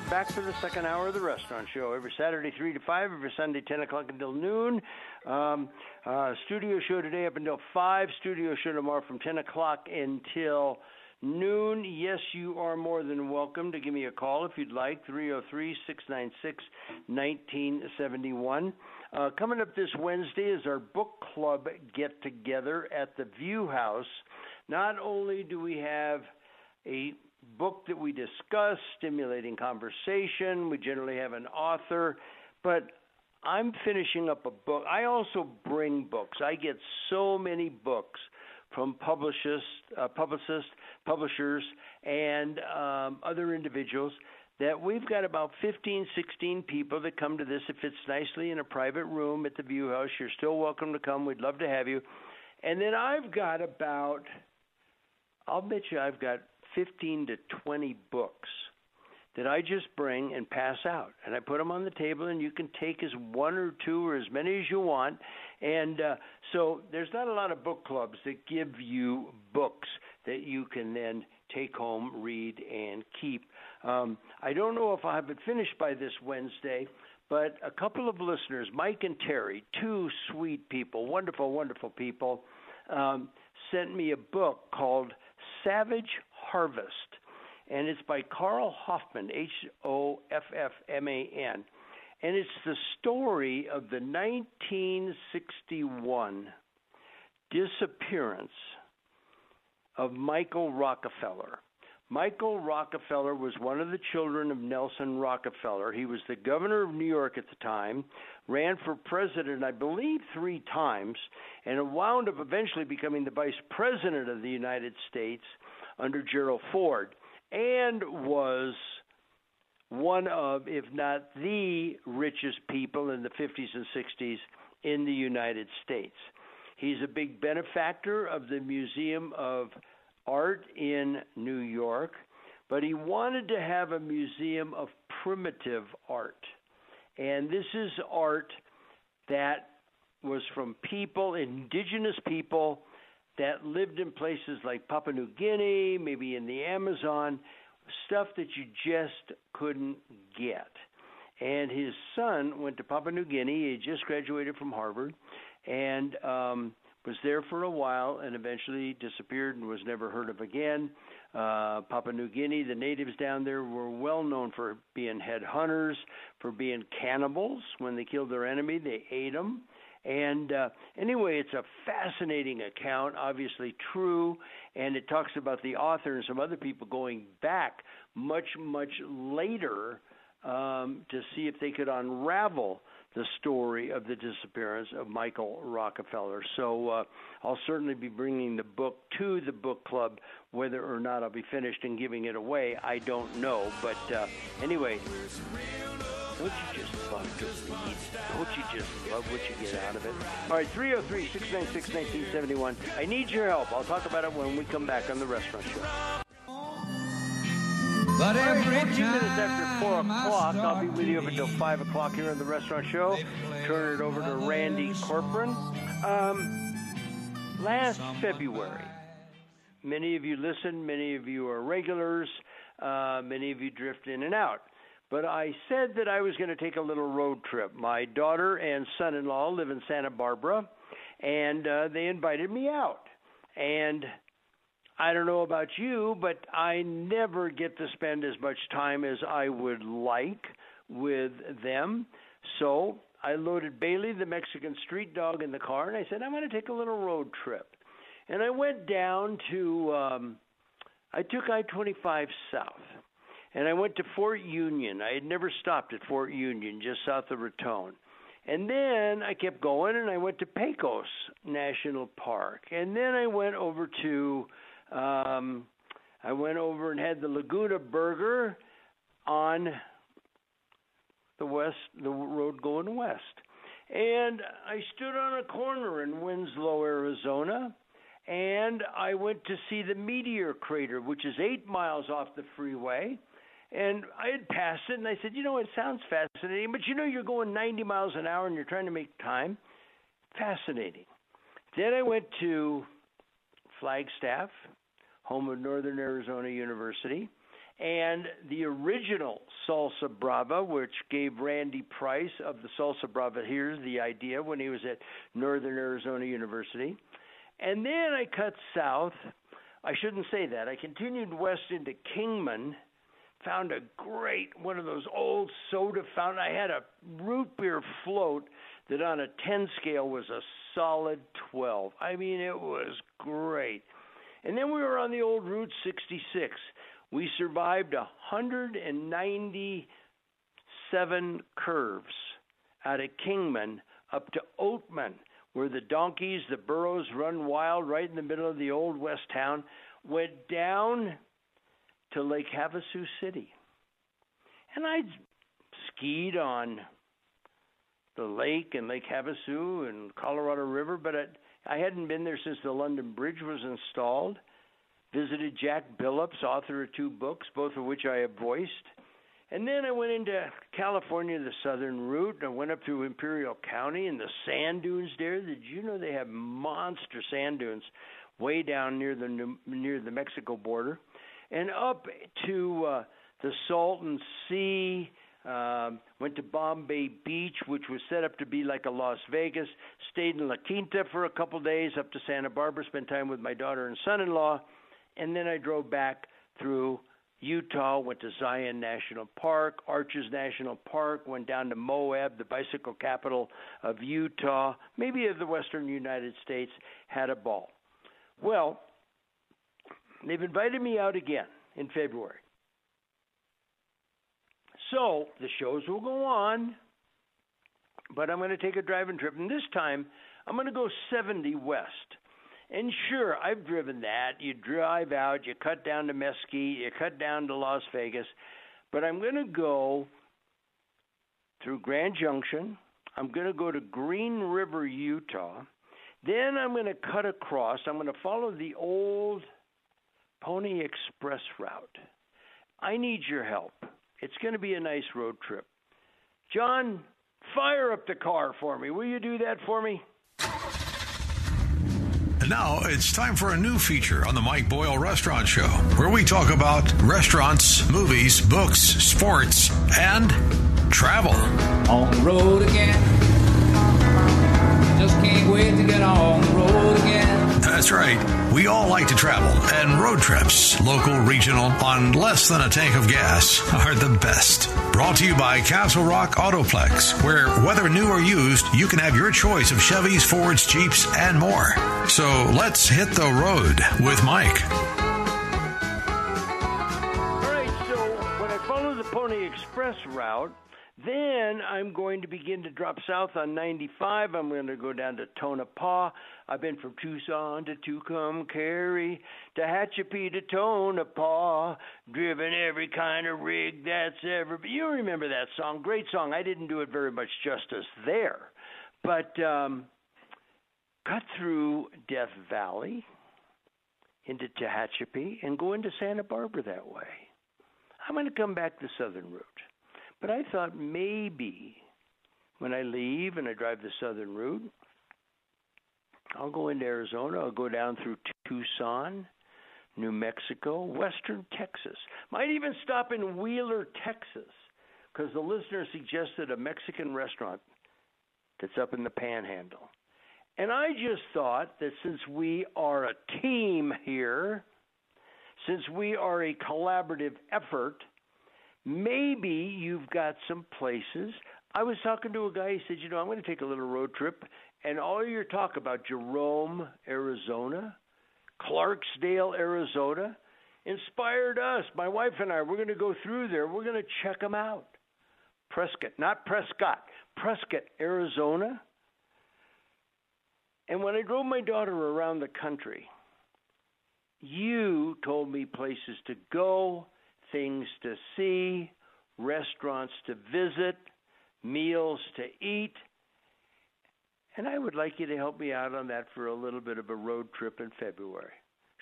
Are back for the second hour of the restaurant show. Every Saturday, 3 to 5, every Sunday, 10 o'clock until noon. Um, uh, studio show today up until 5, studio show tomorrow from 10 o'clock until noon. Yes, you are more than welcome to give me a call if you'd like, 303 696 1971. Uh, coming up this Wednesday is our book club get together at the View House. Not only do we have a book that we discuss, stimulating conversation, we generally have an author, but I'm finishing up a book. I also bring books. I get so many books from publicists, uh, publicists, publishers, and um, other individuals that we've got about 15, 16 people that come to this. It fits nicely in a private room at the View House. You're still welcome to come. We'd love to have you. And then I've got about, I'll bet you I've got 15 to 20 books that I just bring and pass out. And I put them on the table, and you can take as one or two or as many as you want. And uh, so there's not a lot of book clubs that give you books that you can then take home, read, and keep. Um, I don't know if I'll have it finished by this Wednesday, but a couple of listeners, Mike and Terry, two sweet people, wonderful, wonderful people, um, sent me a book called Savage Harvest, and it's by Carl Hoffman, H O F F M A N, and it's the story of the 1961 disappearance of Michael Rockefeller. Michael Rockefeller was one of the children of Nelson Rockefeller. He was the governor of New York at the time, ran for president, I believe, three times, and wound up eventually becoming the vice president of the United States under Gerald Ford, and was one of, if not the richest people in the 50s and 60s in the United States. He's a big benefactor of the Museum of art in New York, but he wanted to have a museum of primitive art. And this is art that was from people, indigenous people that lived in places like Papua New Guinea, maybe in the Amazon, stuff that you just couldn't get. And his son went to Papua New Guinea. He just graduated from Harvard, and um, was there for a while and eventually disappeared and was never heard of again. Uh, Papua New Guinea, the natives down there were well known for being headhunters, for being cannibals. When they killed their enemy, they ate them. And uh, anyway, it's a fascinating account, obviously true, and it talks about the author and some other people going back much, much later um, to see if they could unravel the story of the disappearance of Michael Rockefeller. So uh, I'll certainly be bringing the book to the book club. Whether or not I'll be finished and giving it away, I don't know. But uh, anyway, don't you just love to read? Don't you just love what you get out of it? All right, 303 696 1971. I need your help. I'll talk about it when we come back on the restaurant show. But every right, few minutes after 4 o'clock, I'll be with you up until 5 o'clock here on the restaurant show. Turn it over to Randy Corcoran. Um, last February, many of you listen, many of you are regulars, uh, many of you drift in and out. But I said that I was going to take a little road trip. My daughter and son in law live in Santa Barbara, and uh, they invited me out. And I don't know about you, but I never get to spend as much time as I would like with them. So I loaded Bailey, the Mexican street dog, in the car, and I said, I'm going to take a little road trip. And I went down to, um, I took I 25 south. And I went to Fort Union. I had never stopped at Fort Union, just south of Raton. And then I kept going and I went to Pecos National Park. And then I went over to um, I went over and had the Laguna Burger on the west, the road going west. And I stood on a corner in Winslow, Arizona, and I went to see the meteor crater, which is eight miles off the freeway. And I had passed it, and I said, you know, it sounds fascinating, but you know, you're going 90 miles an hour and you're trying to make time. Fascinating. Then I went to Flagstaff, home of Northern Arizona University, and the original Salsa Brava, which gave Randy Price of the Salsa Brava here's the idea when he was at Northern Arizona University. And then I cut south. I shouldn't say that. I continued west into Kingman, found a great one of those old soda fountain. I had a root beer float that on a 10 scale was a solid 12. I mean, it was great. And then we were on the old Route 66. We survived 197 curves out of Kingman up to Oatman, where the donkeys, the burros run wild right in the middle of the old west town, went down to Lake Havasu City. And I'd skied on the lake and Lake Havasu and Colorado River, but it, I hadn't been there since the London Bridge was installed. Visited Jack Billups, author of two books, both of which I have voiced. And then I went into California, the southern route. And I went up through Imperial County and the sand dunes there. Did you know they have monster sand dunes way down near the near the Mexico border, and up to uh, the Salton Sea. Uh, went to Bombay Beach, which was set up to be like a Las Vegas. Stayed in La Quinta for a couple days, up to Santa Barbara. Spent time with my daughter and son-in-law, and then I drove back through Utah, went to Zion National Park, Arches National Park, went down to Moab, the bicycle capital of Utah, maybe of the western United States, had a ball. Well, they've invited me out again in February. So the shows will go on, but I'm going to take a driving trip, and this time I'm going to go 70 west. And sure, I've driven that. You drive out, you cut down to Mesquite, you cut down to Las Vegas, but I'm going to go through Grand Junction. I'm going to go to Green River, Utah. Then I'm going to cut across. I'm going to follow the old Pony Express route. I need your help. It's going to be a nice road trip. John, fire up the car for me. Will you do that for me? And now it's time for a new feature on the Mike Boyle Restaurant Show, where we talk about restaurants, movies, books, sports, and travel. On the road again. Just can't wait to get on the road again. That's right. We all like to travel, and road trips, local, regional, on less than a tank of gas, are the best. Brought to you by Castle Rock Autoplex, where whether new or used, you can have your choice of Chevys, Fords, Jeeps, and more. So let's hit the road with Mike. All right, so when I follow the Pony Express route, then I'm going to begin to drop south on 95. I'm going to go down to Tonopah. I've been from Tucson to Tucumcari, to Tehachapi to Tonopah, driven every kind of rig that's ever. You remember that song? Great song. I didn't do it very much justice there, but um, cut through Death Valley into Tehachapi and go into Santa Barbara that way. I'm going to come back the southern route. But I thought maybe when I leave and I drive the southern route, I'll go into Arizona, I'll go down through Tucson, New Mexico, western Texas. Might even stop in Wheeler, Texas, because the listener suggested a Mexican restaurant that's up in the panhandle. And I just thought that since we are a team here, since we are a collaborative effort, maybe you've got some places. I was talking to a guy, he said, You know, I'm going to take a little road trip, and all your talk about Jerome, Arizona, Clarksdale, Arizona, inspired us. My wife and I, we're going to go through there. We're going to check them out. Prescott, not Prescott, Prescott, Arizona. And when I drove my daughter around the country, you told me places to go, things to see, restaurants to visit, meals to eat. And I would like you to help me out on that for a little bit of a road trip in February.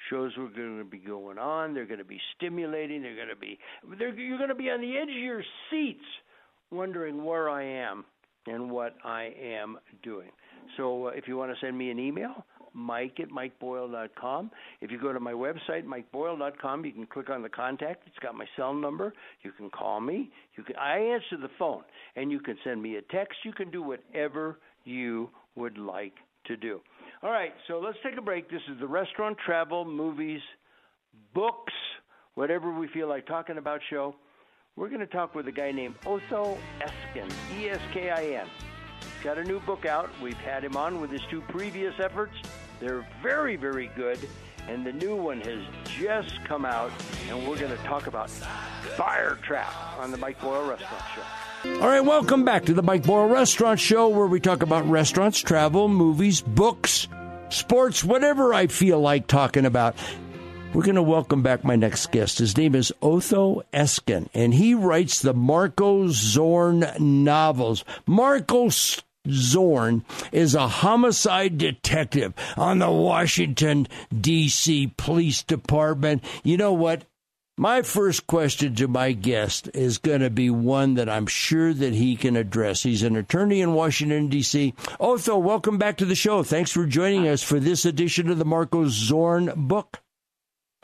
Shows we're going to be going on. They're going to be stimulating. They're going to be. You're going to be on the edge of your seats, wondering where I am and what I am doing. So uh, if you want to send me an email, mike at mikeboyle.com. If you go to my website, mikeboyle.com, you can click on the contact. It's got my cell number. You can call me. You can I answer the phone, and you can send me a text. You can do whatever you would like to do. All right, so let's take a break. This is the restaurant, travel, movies, books, whatever we feel like talking about show. We're going to talk with a guy named Otho Eskin, E S K I N. Got a new book out. We've had him on with his two previous efforts. They're very, very good. And the new one has just come out, and we're going to talk about Fire Trap on the Mike Boyle Restaurant Show. All right, welcome back to the Mike Boyle Restaurant Show, where we talk about restaurants, travel, movies, books, sports, whatever I feel like talking about. We're going to welcome back my next guest. His name is Otho Eskin, and he writes the Marco Zorn novels. Marco Zorn is a homicide detective on the Washington, D.C. Police Department. You know what? My first question to my guest is going to be one that I'm sure that he can address. He's an attorney in Washington, D.C. Otho, welcome back to the show. Thanks for joining us for this edition of the Marco Zorn book.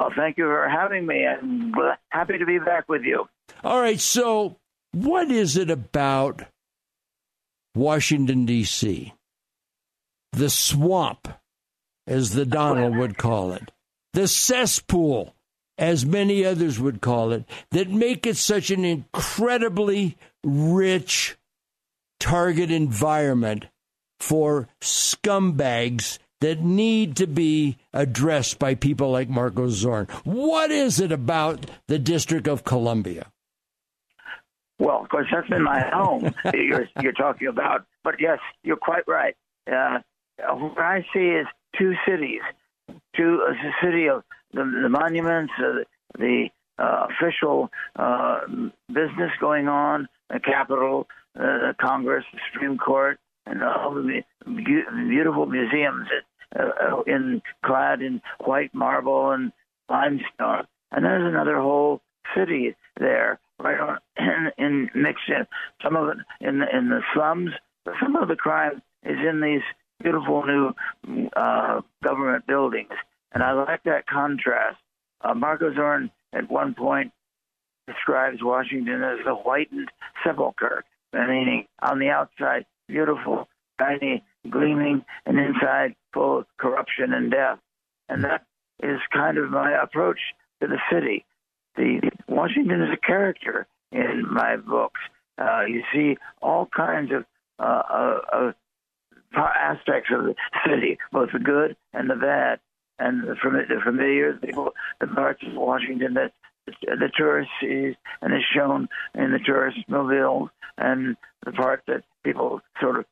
Well, thank you for having me. I'm happy to be back with you. All right. So, what is it about Washington, D.C., the swamp, as the Donald would call it, the cesspool, as many others would call it, that make it such an incredibly rich target environment for scumbags that need to be addressed by people like Marco Zorn. What is it about the District of Columbia? Well, of course, that's been my home you're, you're talking about. But yes, you're quite right. Uh, what I see is two cities, two uh, the city of the, the monuments, uh, the uh, official uh, business going on, the Capitol, uh, the Congress, the Supreme Court, and all the beautiful museums that, in clad in white marble and limestone. And there's another whole city there right on in, in mixed in some of it in the, in the slums. But some of the crime is in these beautiful new uh, government buildings, and I like that contrast. Uh, Marco Zorn at one point describes Washington as a whitened sepulcher, meaning on the outside beautiful, shiny, gleaming, and inside full of corruption and death. And that is kind of my approach to the city the Washington is a character in my books. Uh, you see all kinds of uh, uh, aspects of the city, both the good and the bad, and the, the familiar, the, the parts of Washington that the tourist sees and is shown in the tourist mobile, and the part that people sort of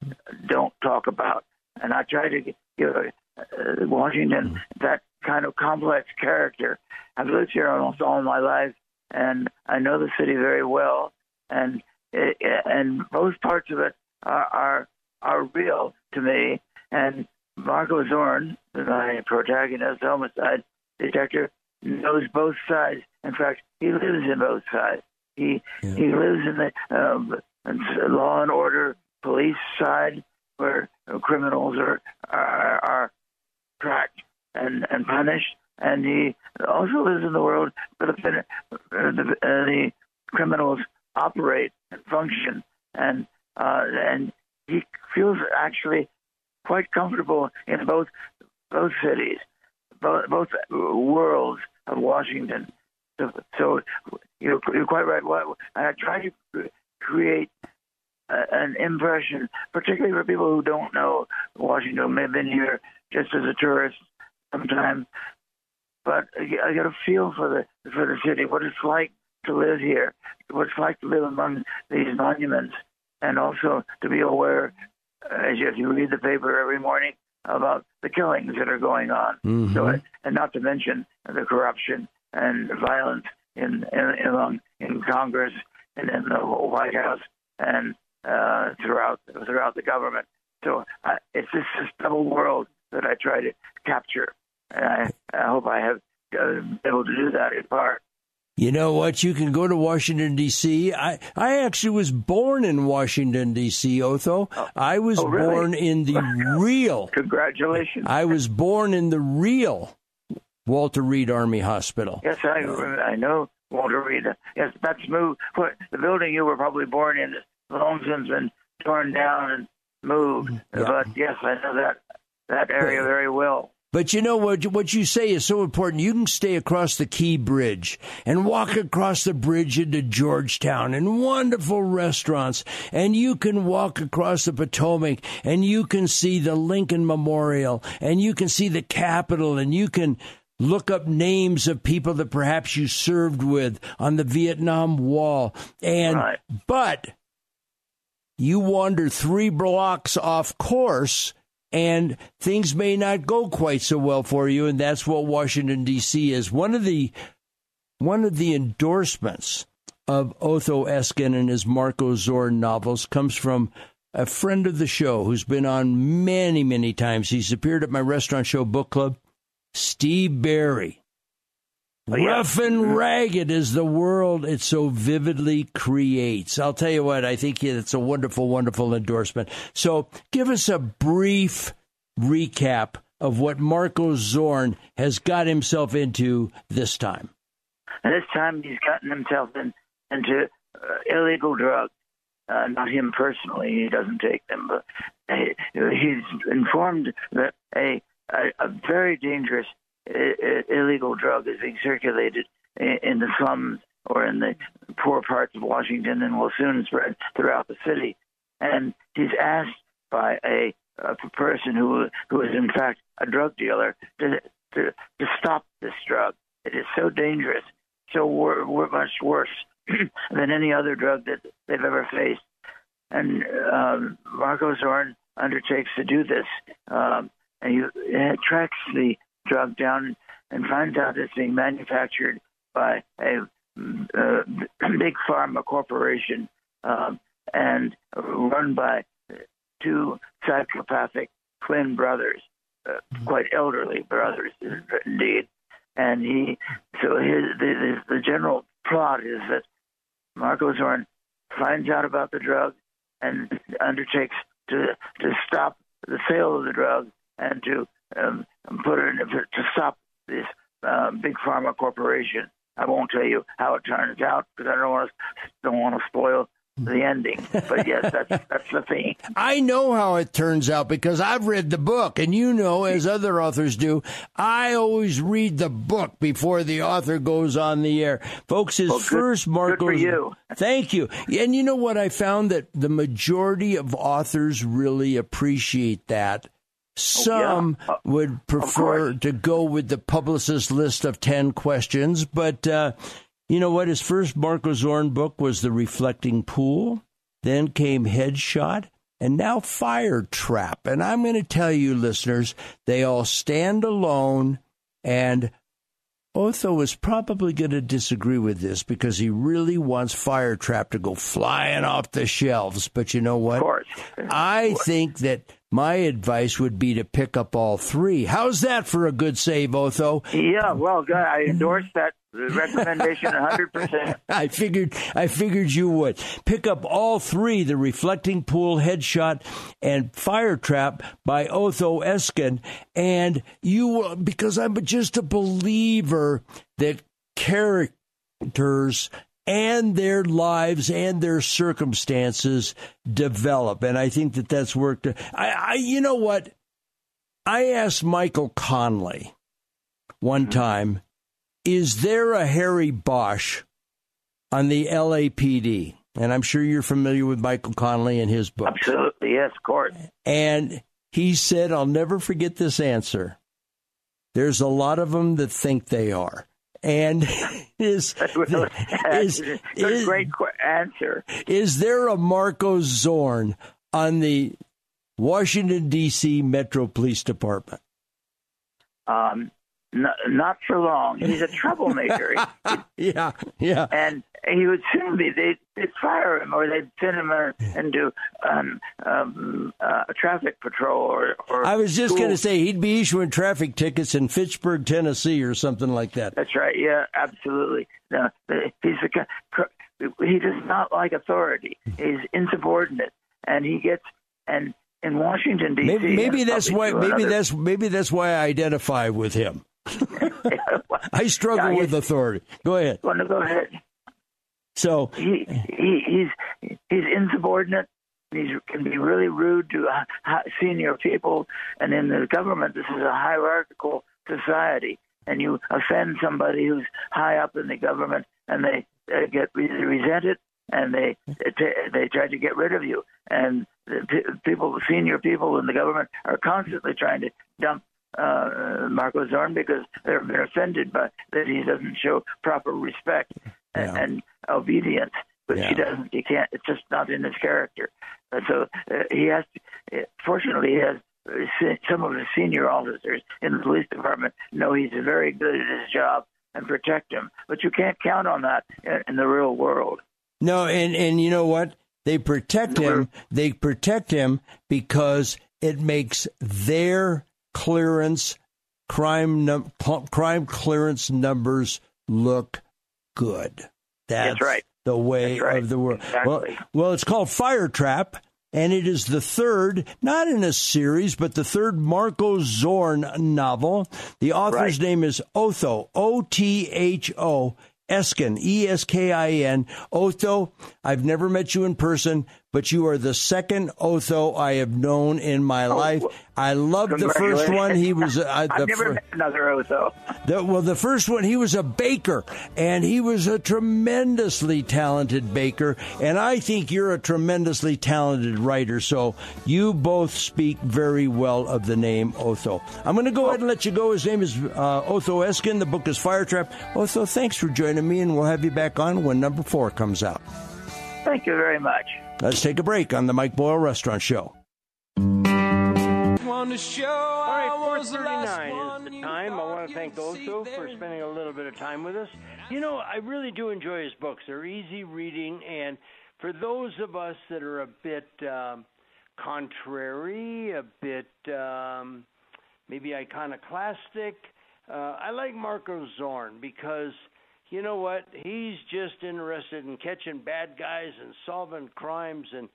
don't talk about. And I try to give uh, Washington that kind of complex character. I've lived here almost all my life, and I know the city very well, and and most parts of it are are, are real to me. And Marco Zorn, my protagonist, the homicide detective, knows both sides. In fact, he lives in both sides. He yeah. he lives in the um, law and order police side, where criminals are are, are tracked and, and punished. And he also lives in the world where the, the, uh, the criminals operate and function. And uh, and he feels actually quite comfortable in both both cities, both, both worlds of Washington. So, so you're, you're quite right. And I try to create an impression, particularly for people who don't know Washington, may have been here just as a tourist sometimes. But I get a feel for the for the city, what it's like to live here, what it's like to live among these monuments, and also to be aware, as you, if you read the paper every morning, about the killings that are going on. Mm-hmm. So, and not to mention the corruption and violence in in, in, in Congress and in the whole White House and uh, throughout throughout the government. So uh, it's just this double world that I try to capture, and I, I hope I have uh, been able to do that in part. You know what? You can go to Washington D.C. I I actually was born in Washington D.C. Otho. Oh. I was Oh, really? born in the real. Congratulations. I was born in the real Walter Reed Army Hospital. Yes, I I know Walter Reed. Yes, that's moved. What the building you were probably born in long since been torn down and moved. Mm-hmm. Yeah. But yes, I know that that area very well. But you know what? What you say is so important. You can stay across the Key Bridge and walk across the bridge into Georgetown and wonderful restaurants. And you can walk across the Potomac and you can see the Lincoln Memorial and you can see the Capitol and you can look up names of people that perhaps you served with on the Vietnam Wall. And, Right. but you wander three blocks off course and things may not go quite so well for you and that's what Washington DC is. One of the one of the endorsements of Otho Eskin and his Marco Zorn novels comes from a friend of the show who's been on many many times. He's appeared at my restaurant show book club Steve Berry Oh, yeah. Rough and ragged is the world it so vividly creates. I'll tell you what, I think it's a wonderful, wonderful endorsement. So give us a brief recap of what Marco Zorn has got himself into this time. And this time he's gotten himself in, into uh, illegal drugs. Uh, not him personally, he doesn't take them, but uh, he's informed that a, a, a very dangerous illegal drug is being circulated in, the slums or in the poor parts of Washington and will soon spread throughout the city. And he's asked by a, a person who who is in fact a drug dealer to to, to stop this drug. It is so dangerous, so wor- wor- much worse than any other drug that they've ever faced. And um, Marco Zorn undertakes to do this, um, and he tracks the drug down and finds out it's being manufactured by a uh, big pharma corporation um, and run by two psychopathic twin brothers, uh, quite elderly brothers indeed. And he, so his the, the, the general plot is that Marco Zorn finds out about the drug and undertakes to to stop the sale of the drug and to um, put it in, to stop this uh, big pharma corporation. I won't tell you how it turns out because I don't want to don't want to spoil the ending. But yes, that's that's the thing. I know how it turns out because I've read the book, and you know, as other authors do, I always read the book before the author goes on the air. Folks, his Well, good- first good for you. Thank you. And you know what? I found that the majority of authors really appreciate that. Some Uh, would prefer to go with the publicist list of 10 questions, but uh, you know what? His first Marco Zorn book was The Reflecting Pool, then came Headshot, and now Fire Trap. And I'm going to tell you, listeners, they all stand alone, and Otho is probably going to disagree with this because he really wants Fire Trap to go flying off the shelves. But you know what? Of course. I think that my advice would be to pick up all three. How's that for a good save, Otho? Yeah, well. I endorse that recommendation 100%. I figured I figured you would pick up all three: the reflecting pool, headshot, and fire trap by Otho Eskin, and you will because I'm just a believer that characters and their lives and their circumstances develop, and I think that that's worked. I, I you know what? I asked Michael Connelly one mm-hmm. time is there a Harry Bosch on the LAPD? And I'm sure you're familiar with Michael Connelly and his book. Absolutely, yes, of course. And he said, I'll never forget this answer. There's a lot of them that think they are. And is, is, a is, great qu- answer. is there a Marco Zorn on the Washington D.C. Metro Police Department? Um, n- not for long. He's a troublemaker. yeah, yeah. And he would soon be. They'd, they'd fire him, or they'd send him uh, into um, um, uh, a traffic patrol, or. or I was just going to say he'd be issuing traffic tickets in Fitchburg, Tennessee, or something like that. That's right. Yeah, absolutely. No, he's the he does not like authority. He's insubordinate, and he gets and in Washington D.C. Maybe, maybe that's why. Maybe another- that's maybe that's why I identify with him. I struggle Yeah, with authority. Go ahead. Well, no, go ahead. So He, he he's he's insubordinate. He can be really rude to uh, senior people, and in the government, this is a hierarchical society. And you offend somebody who's high up in the government, and they, they get re- resented, and they they try to get rid of you. And people, senior people in the government, are constantly trying to dump uh, Marco Zorn because they've been offended by that he doesn't show proper respect and, Yeah. and obedience. But Yeah. he doesn't. He can't. It's just not in his character. And so uh, he has. To, uh, fortunately, he has. uh, Some of his senior officers in the police department know he's very good at his job and protect him. But you can't count on that in, in the real world. no, and and you know what? They protect him. They protect him because it makes their clearance crime num- crime clearance numbers look good. That's, right. The way right. of the world. Well, well, it's called Fire Trap, and it is the third, not in a series, but the third Marco Zorn novel. The author's Right. name is Otho, O T H O. Eskin, E S K I N. Otho, I've never met you in person, but you are the second Otho I have known in my life. I loved the first one. He was uh, I've never fir- met another Otho. the, well, the first one, he was a baker, and he was a tremendously talented baker. And I think you're a tremendously talented writer. So you both speak very well of the name Otho. I'm going to go ahead and let you go. His name is uh, Otho Eskin. The book is Fire Trap. Otho, thanks for joining me, and we'll have you back on when number four comes out. Thank you very much. Let's take a break on the Mike Boyle Restaurant Show. Want to show All right, I was the last 439 is the time. I want to thank see Otho for spending a little bit of time with us. You know, I really do enjoy his books. They're easy reading, and for those of us that are a bit um, contrary, a bit um, maybe iconoclastic, uh, I like Marco Zorn because you know what? He's just interested in catching bad guys and solving crimes, and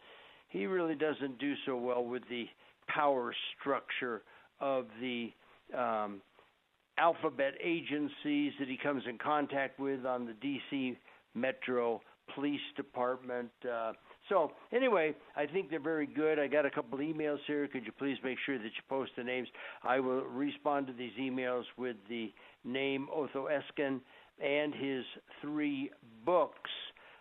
he really doesn't do so well with the power structure of the um, alphabet agencies that he comes in contact with on the D.C. Metro Police Department. Uh, so, anyway, I think they're very good. I got a couple emails here. Could you please make sure that you post the names? I will respond to these emails with the name Otho Eskin and his three books.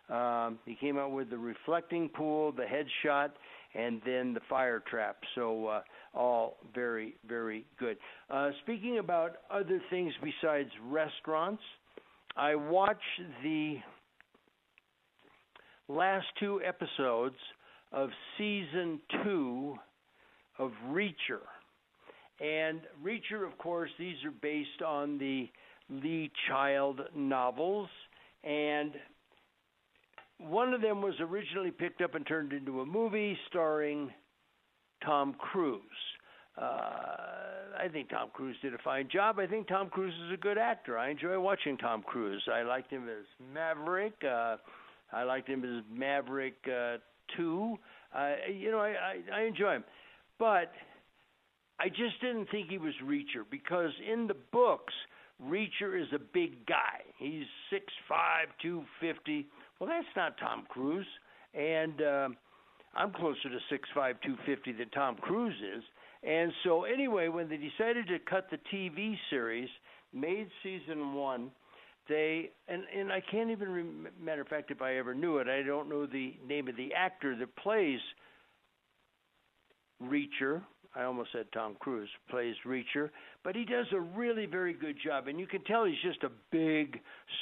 Um, he came out with the reflecting pool, the headshot, and then the fire trap. So uh, all very, very good. Uh, speaking about other things besides restaurants, I watched the last two episodes of season two of Reacher. And Reacher, of course, these are based on the Lee Child novels, and one of them was originally picked up and turned into a movie starring Tom Cruise. Uh, I think Tom Cruise did a fine job. I think Tom Cruise is a good actor. I enjoy watching Tom Cruise. I liked him as Maverick. Uh, I liked him as Maverick uh, 2. Uh, you know, I, I, I enjoy him. But I just didn't think he was Reacher because in the books, Reacher is a big guy. He's six five, two fifty. Well, that's not Tom Cruise, and uh, I'm closer to six five, two fifty than Tom Cruise is. And so, anyway, when they decided to cut the TV series, made season one, they and and I can't even rem- matter of fact if I ever knew it. I don't know the name of the actor that plays Reacher. I almost said Tom Cruise plays Reacher, but he does a really very good job, and you can tell he's just a big,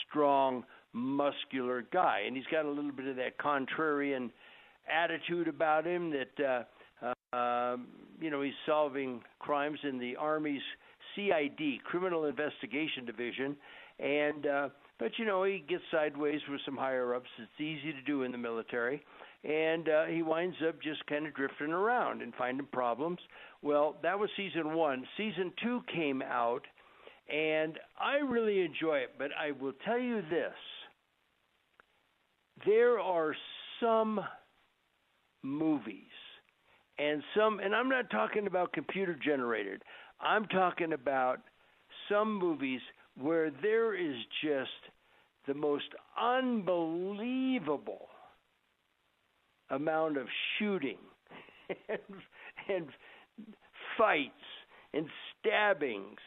strong, muscular guy, and he's got a little bit of that contrarian attitude about him that uh, uh, you know, he's solving crimes in the Army's CID, Criminal Investigation Division, and uh, but you know he gets sideways with some higher ups. It's easy to do in the military, and uh, he winds up just kind of drifting around and finding problems. Well, that was season one. Season two came out, and I really enjoy it. But I will tell you this: there are some movies and some and I'm not talking about computer generated. I'm talking about some movies where there is just the most unbelievable amount of shooting and, and fights and stabbings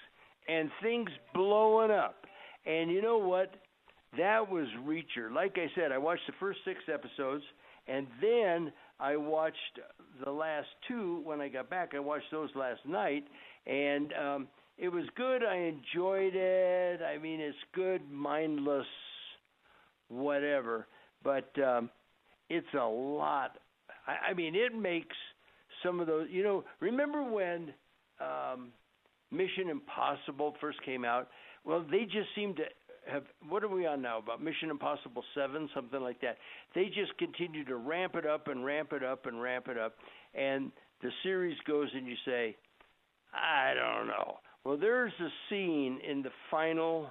and things blowing up. And you know what? That was Reacher. Like I said, I watched the first six episodes, and then I watched the last two when I got back. I watched those last night, and um, it was good. I enjoyed it. I mean, it's good, mindless, whatever. But um, it's a lot. I, I mean, it makes some of those. You know, remember when um, Mission Impossible first came out? Well, they just seem to have what are we on now about Mission Impossible 7 something like that they just continue to ramp it up and ramp it up and ramp it up and the series goes and you say I don't know well there's a scene in the final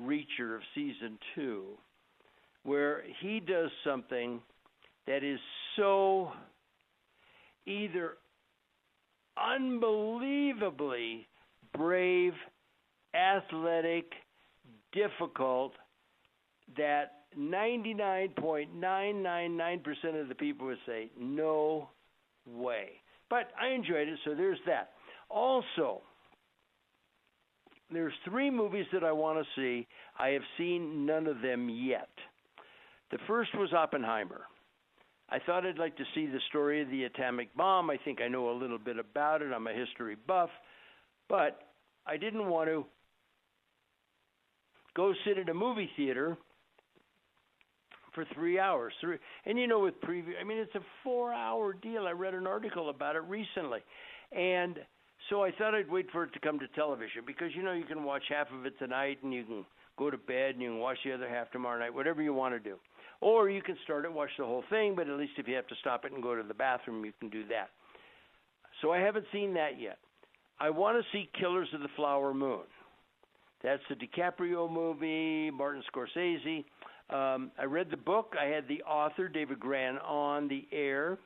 reacher of season 2 where he does something that is so either unbelievably brave athletic difficult that 99.999% of the people would say, no way. But I enjoyed it, so there's that. Also, there's three movies that I want to see. I have seen none of them yet. The first was Oppenheimer. I thought I'd like to see the story of the atomic bomb. I think I know a little bit about it. I'm a history buff. But I didn't want to go sit at a movie theater for three hours. And you know, with preview, I mean, it's a four-hour deal. I read an article about it recently, and so I thought I'd wait for it to come to television because you know you can watch half of it tonight and you can go to bed and you can watch the other half tomorrow night, whatever you want to do. Or you can start it, watch the whole thing, but at least if you have to stop it and go to the bathroom, you can do that. So I haven't seen that yet. I want to see Killers of the Flower Moon. That's the DiCaprio movie, Martin Scorsese. Um, I read the book. I had the author, David Grann, on the air.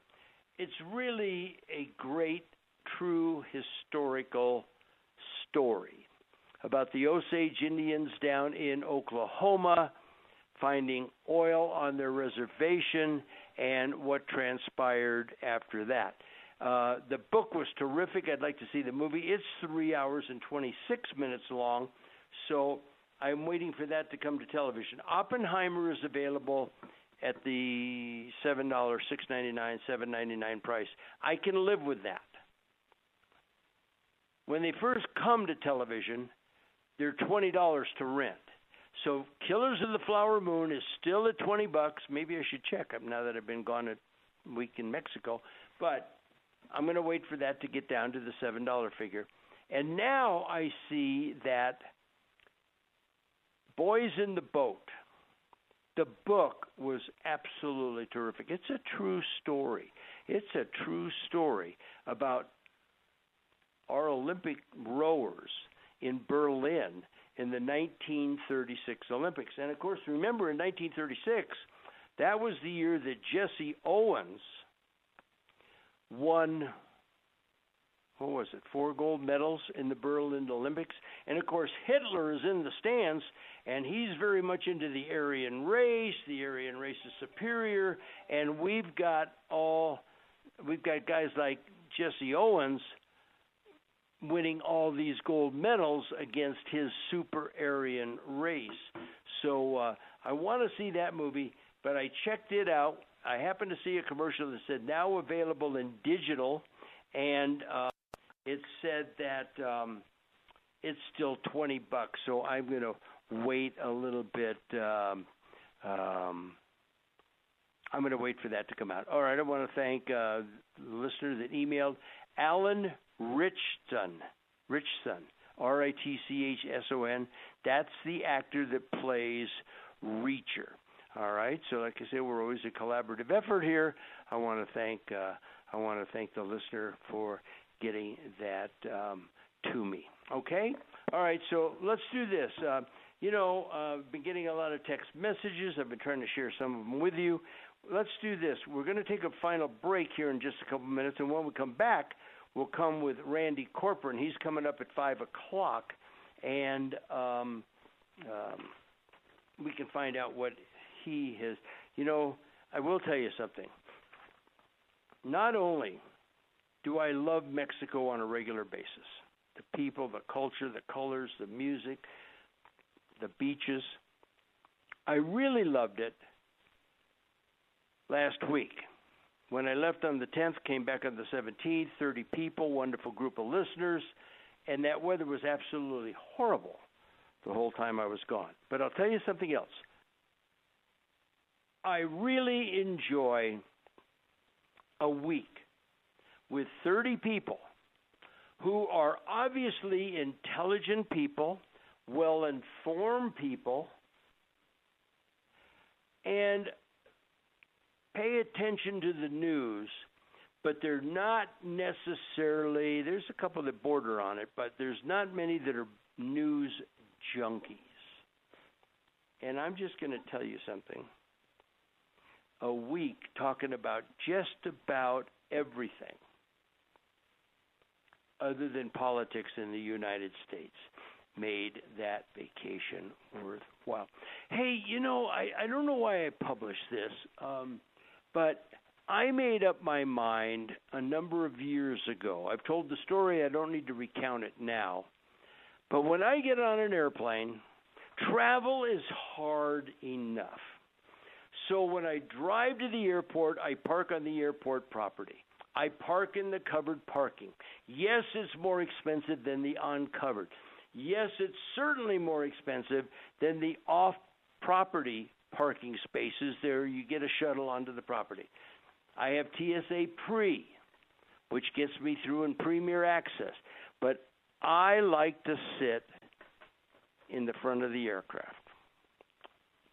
It's really a great, true historical story about the Osage Indians down in Oklahoma finding oil on their reservation and what transpired after that. Uh, the book was terrific. I'd like to see the movie. It's three hours and 26 minutes long. So I'm waiting for that to come to television. Oppenheimer is available at the seven dollars, six ninety nine, seven ninety nine price. I can live with that. When they first come to television, they're twenty dollars to rent. So Killers of the Flower Moon is still at twenty bucks. Maybe I should check them now that I've been gone a week in Mexico. But I'm going to wait for that to get down to the seven dollar figure. And now I see that Boys in the Boat. The book was absolutely terrific. It's a true story. It's a true story about our Olympic rowers in Berlin in the 1936 Olympics. And of course, remember in 1936, that was the year that Jesse Owens won what was it, four gold medals in the Berlin Olympics. And of course, Hitler is in the stands and he's very much into the Aryan race. The Aryan race is superior, and we've got all we've got guys like Jesse Owens winning all these gold medals against his super Aryan race. So uh, I want to see that movie, but I checked it out. I happened to see a commercial that said now available in digital, and uh, it said that um, it's still twenty bucks. So I'm going to wait a little bit. Um, um, I'm going to wait for that to come out. All right, I want to thank uh, the listener that emailed Alan Ritchson. Ritchson, R I T C H S O N. That's the actor that plays Reacher. All right. So, like I said, we're always a collaborative effort here. I want to thank uh, I want to thank the listener for getting that um, to me. Okay. All right. So let's do this. Uh, you know, uh, I've been getting a lot of text messages. I've been trying to share some of them with you. Let's do this. We're going to take a final break here in just a couple minutes, and when we come back, we'll come with Randy Corporon. He's coming up at five o'clock, and um, um, we can find out what he has. You know, I will tell you something. Not only do I love Mexico on a regular basis, the people, the culture, the colors, the music, the beaches. I really loved it last week. When I left on the 10th, came back on the 17th, 30 people, wonderful group of listeners, and that weather was absolutely horrible the whole time I was gone. But I'll tell you something else. I really enjoy a week with 30 people who are obviously intelligent people, well informed people, and pay attention to the news, but they're not necessarily, there's a couple that border on it, but there's not many that are news junkies. And I'm just going to tell you something. A week talking about just about everything other than politics in the United States made that vacation worthwhile. Hey, you know, I, I don't know why I published this, um, but I made up my mind a number of years ago. I've told the story, I don't need to recount it now. But when I get on an airplane, travel is hard enough. So when I drive to the airport, I park on the airport property. I park in the covered parking. Yes, it's more expensive than the uncovered. Yes, it's certainly more expensive than the off property parking spaces. There, you get a shuttle onto the property. I have TSA Pre, which gets me through in Premier Access. But I like to sit in the front of the aircraft.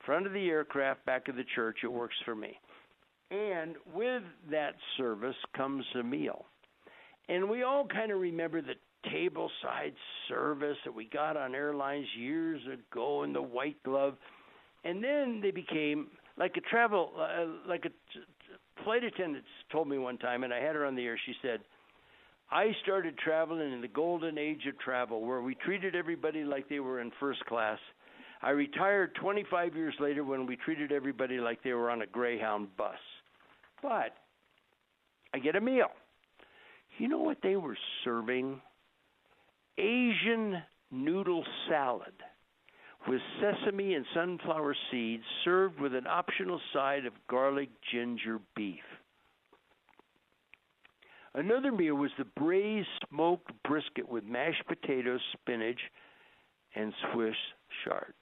Front of the aircraft, back of the church, it works for me. And with that service comes a meal. And we all kind of remember the tableside service that we got on airlines years ago in the white glove. And then they became like a travel, uh, like a flight attendant told me one time, and I had her on the air. She said, I started traveling in the golden age of travel where we treated everybody like they were in first class. I retired 25 years later when we treated everybody like they were on a Greyhound bus. But I get a meal. You know what they were serving? Asian noodle salad with sesame and sunflower seeds served with an optional side of garlic ginger beef. Another meal was the braised smoked brisket with mashed potatoes, spinach, and Swiss chard.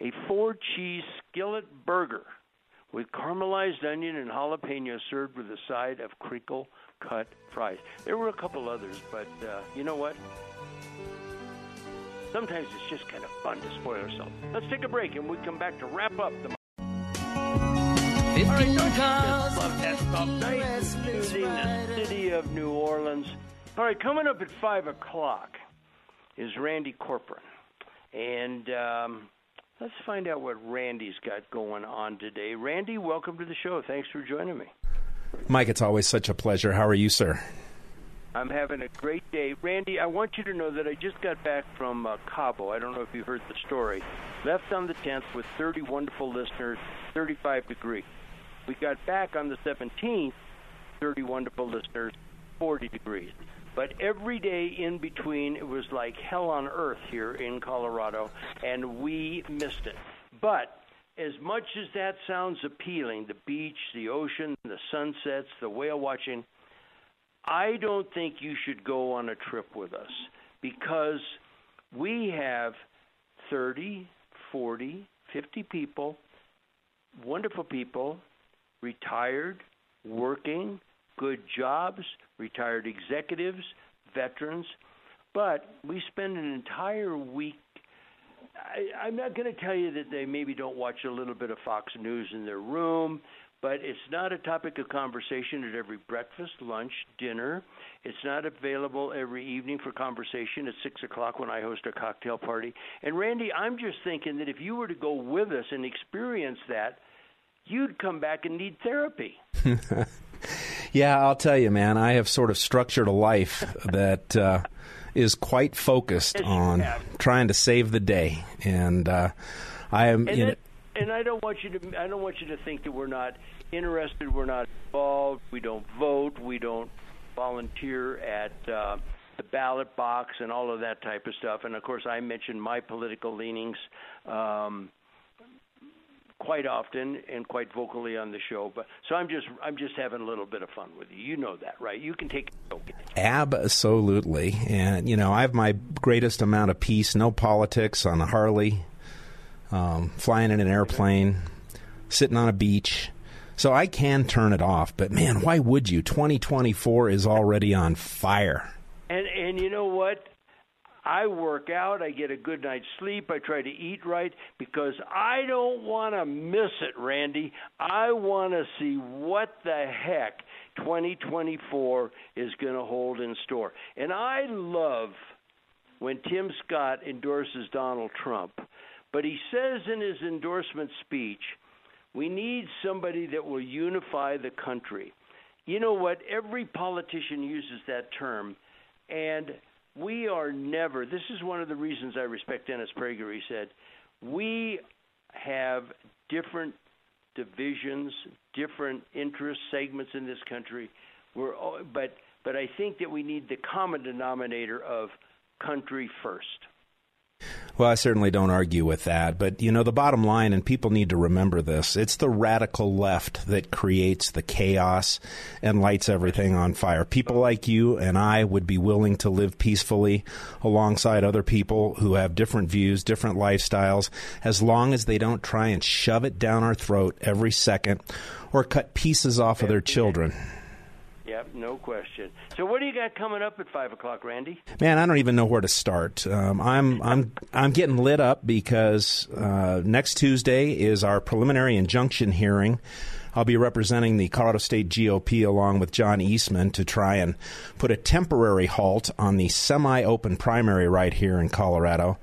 A four cheese skillet burger with caramelized onion and jalapeno served with a side of crinkle cut fries. There were a couple others, but uh, you know what? Sometimes it's just kind of fun to spoil ourselves. Let's take a break and we come back to wrap up the. All right, don't you just love that stuff? Nice using the city of New Orleans. All right, coming up at five o'clock is Randy Corporon, and um, let's find out what Randy's got going on today. Randy, welcome to the show. Thanks for joining me. Mike, it's always such a pleasure. How are you, sir? I'm having a great day. Randy, I want you to know that I just got back from uh, Cabo. I don't know if you heard the story. Left on the 10th with 30 wonderful listeners, 35 degrees. We got back on the 17th, 30 wonderful listeners, 40 degrees. But every day in between, it was like hell on earth here in Colorado, and we missed it. But as much as that sounds appealing, the beach, the ocean, the sunsets, the whale watching, I don't think you should go on a trip with us because we have 30, 40, 50 people, wonderful people, retired, working, good jobs, retired executives, veterans. But we spend an entire week. I, I'm not going to tell you that they maybe don't watch a little bit of Fox News in their room, but it's not a topic of conversation at every breakfast, lunch, dinner. It's not available every evening for conversation at 6 o'clock when I host a cocktail party. And Randy, I'm just thinking that if you were to go with us and experience that, you'd come back and need therapy. yeah, I'll tell you, man, I have sort of structured a life that. Uh, is quite focused on trying to save the day, and uh, I am. And You know, that, and I don't want you to I don't want you to think that we're not interested, we're not involved, we don't vote, we don't volunteer at uh, the ballot box and all of that type of stuff. And of course, I mentioned my political leanings um, quite often and quite vocally on the show. But so I'm just I'm just having a little bit of fun with you. You know that, right? You can take. Absolutely. And, you know, I have my greatest amount of peace, no politics on a Harley, um, flying in an airplane, sitting on a beach. So I can turn it off. But, man, why would you? 2024 is already on fire. And and you know what? I work out, I get a good night's sleep, I try to eat right because I don't want to miss it, Randy. I want to see what the heck 2024 is going to hold in store. And I love when Tim Scott endorses Donald Trump, but he says in his endorsement speech, we need somebody that will unify the country. You know what? Every politician uses that term, and we are never. This is one of the reasons I respect Dennis Prager. He said, We have different divisions, different interest segments in this country. We're, all, but, but I think that we need the common denominator of country first. Well, I certainly don't argue with that. But, you know, the bottom line, and people need to remember this it's the radical left that creates the chaos and lights everything on fire. People like you and I would be willing to live peacefully alongside other people who have different views, different lifestyles, as long as they don't try and shove it down our throat every second or cut pieces off of their children. Yep, no question. So, what do you got coming up at five o'clock, Randy? Man, I don't even know where to start. Um, I'm I'm I'm getting lit up because uh, next Tuesday is our preliminary injunction hearing. I'll be representing the Colorado State GOP along with John Eastman to try and put a temporary halt on the semi-open primary right here in Colorado.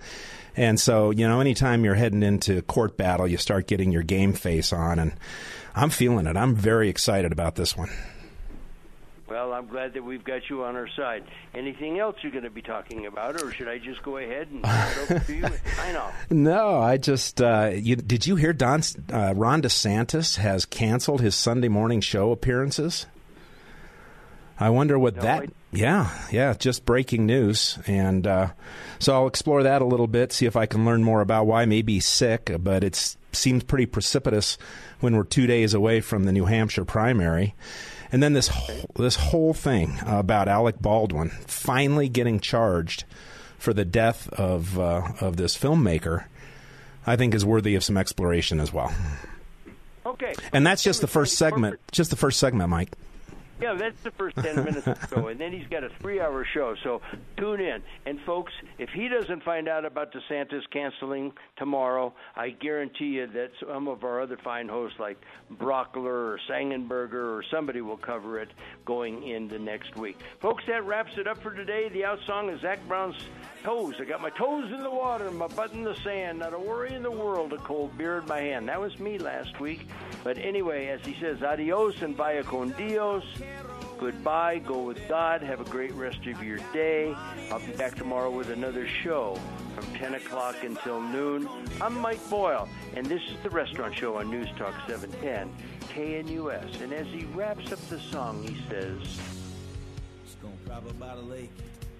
And so, you know, anytime you're heading into court battle, you start getting your game face on, and I'm feeling it. I'm very excited about this one. Well, I'm glad that we've got you on our side. Anything else you're going to be talking about, or should I just go ahead and turn it over to you and sign off? No, I just uh, you, did you hear Don uh, Ron DeSantis has canceled his Sunday morning show appearances? I wonder what No, that. I- yeah, yeah, just breaking news, and uh, so I'll explore that a little bit, see if I can learn more about why. Maybe sick, but it seems pretty precipitous when we're two days away from the New Hampshire primary. And then this whole, this whole thing about Alec Baldwin finally getting charged for the death of uh, of this filmmaker, I think is worthy of some exploration as well. Okay. And that's just the first segment. Just the first segment, Mike. Yeah, that's the first 10 minutes the show. And then he's got a three hour show. So tune in. And, folks, if he doesn't find out about DeSantis canceling tomorrow, I guarantee you that some of our other fine hosts like Brauchler or Sengenberger or somebody will cover it going into next week. Folks, that wraps it up for today. The out song is Zac Brown's Toes. I got my toes in the water, my butt in the sand, not a worry in the world, a cold beer in my hand. That was me last week. But anyway, as he says, adios and vaya con Dios. Goodbye. Go with God. Have a great rest of your day. I'll be back tomorrow with another show from 10 o'clock until noon. I'm Mike Boyle, and this is the Restaurant Show on News Talk 710 KNUS. And as he wraps up the song, he says, Just gonna up by the lake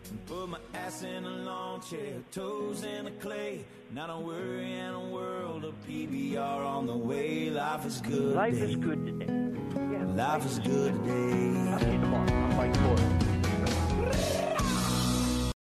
and put my ass in a lawn chair, toes in the clay. Not a worry in a world of PBR on the way. Life is good. Life is good today. Life is good today. Talk to you tomorrow. I'm Mike.